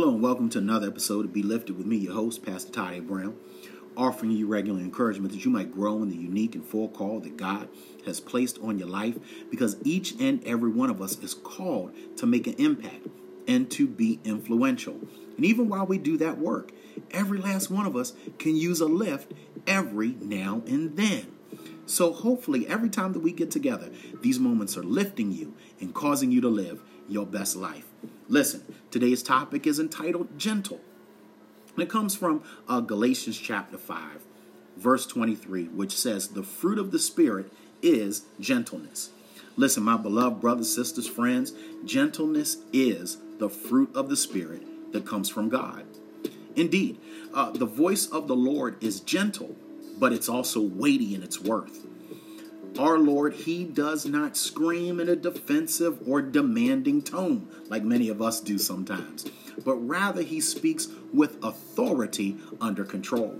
Hello and welcome to another episode of Be Lifted with me, your host, Pastor Todd A. Brown, offering you regular encouragement that you might grow in the unique and full call that God has placed on your life because each and every one of us is called to make an impact and to be influential. And even while we do that work, every last one of us can use a lift every now and then. So hopefully, every time that we get together, these moments are lifting you and causing you to live your best life. Listen, today's topic is entitled Gentle. And it comes from uh, Galatians chapter 5, verse 23, which says, The fruit of the Spirit is gentleness. Listen, my beloved brothers, sisters, friends, gentleness is the fruit of the Spirit that comes from God. Indeed, uh, the voice of the Lord is gentle, but it's also weighty in its worth. Our Lord, He does not scream in a defensive or demanding tone like many of us do sometimes, but rather He speaks with authority under control.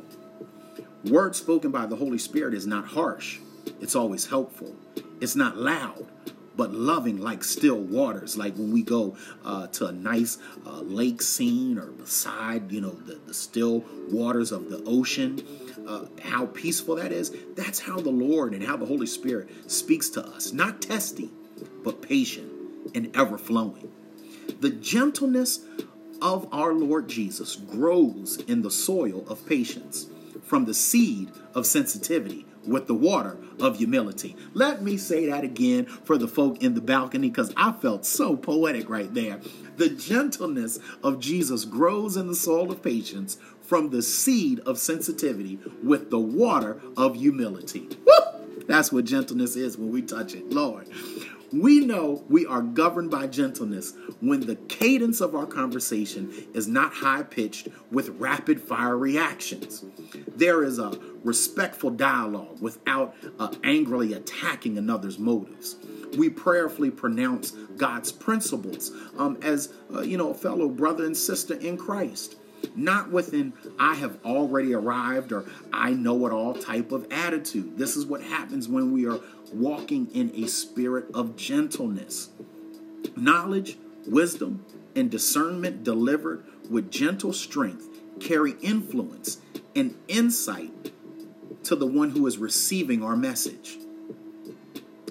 Word spoken by the Holy Spirit is not harsh, it's always helpful. It's not loud, but loving like still waters. Like when we go uh, to a nice uh, lake scene or beside, you know, the, the still waters of the ocean, uh, how peaceful that is. That's how the Lord and how the Holy Spirit speaks to us. Not testy, but patient and ever flowing. The gentleness of our Lord Jesus grows in the soil of patience from the seed of sensitivity with the water of humility. Let me say that again for the folk in the balcony because I felt so poetic right there. The gentleness of Jesus grows in the soil of patience from the seed of sensitivity with the water of humility. Woo! That's what gentleness is when we touch it, Lord. We know we are governed by gentleness when the cadence of our conversation is not high pitched with rapid fire reactions. There is a respectful dialogue without uh, angrily attacking another's motives. We prayerfully pronounce God's principles um, as uh, you know a fellow brother and sister in Christ not with an I have already arrived or I know it all type of attitude. This is what happens when we are walking in a spirit of gentleness. Knowledge, wisdom, and discernment delivered with gentle strength carry influence and insight to the one who is receiving our message.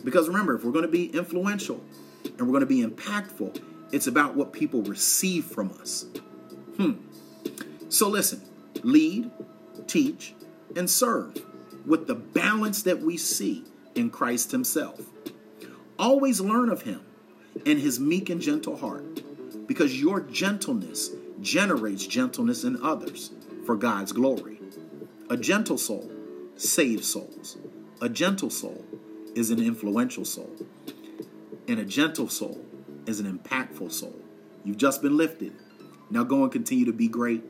Because remember, if we're going to be influential and we're going to be impactful, it's about what people receive from us. Hmm. So listen, lead, teach, and serve with the balance that we see in Christ Himself. Always learn of Him and His meek and gentle heart, because your gentleness generates gentleness in others for God's glory. A gentle soul saves souls. A gentle soul is an influential soul. And a gentle soul is an impactful soul. You've just been lifted. Now go and continue to be great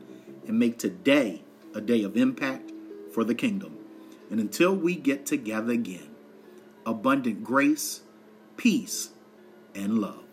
and make today a day of impact for the kingdom. And until we get together again, abundant grace, peace, and love.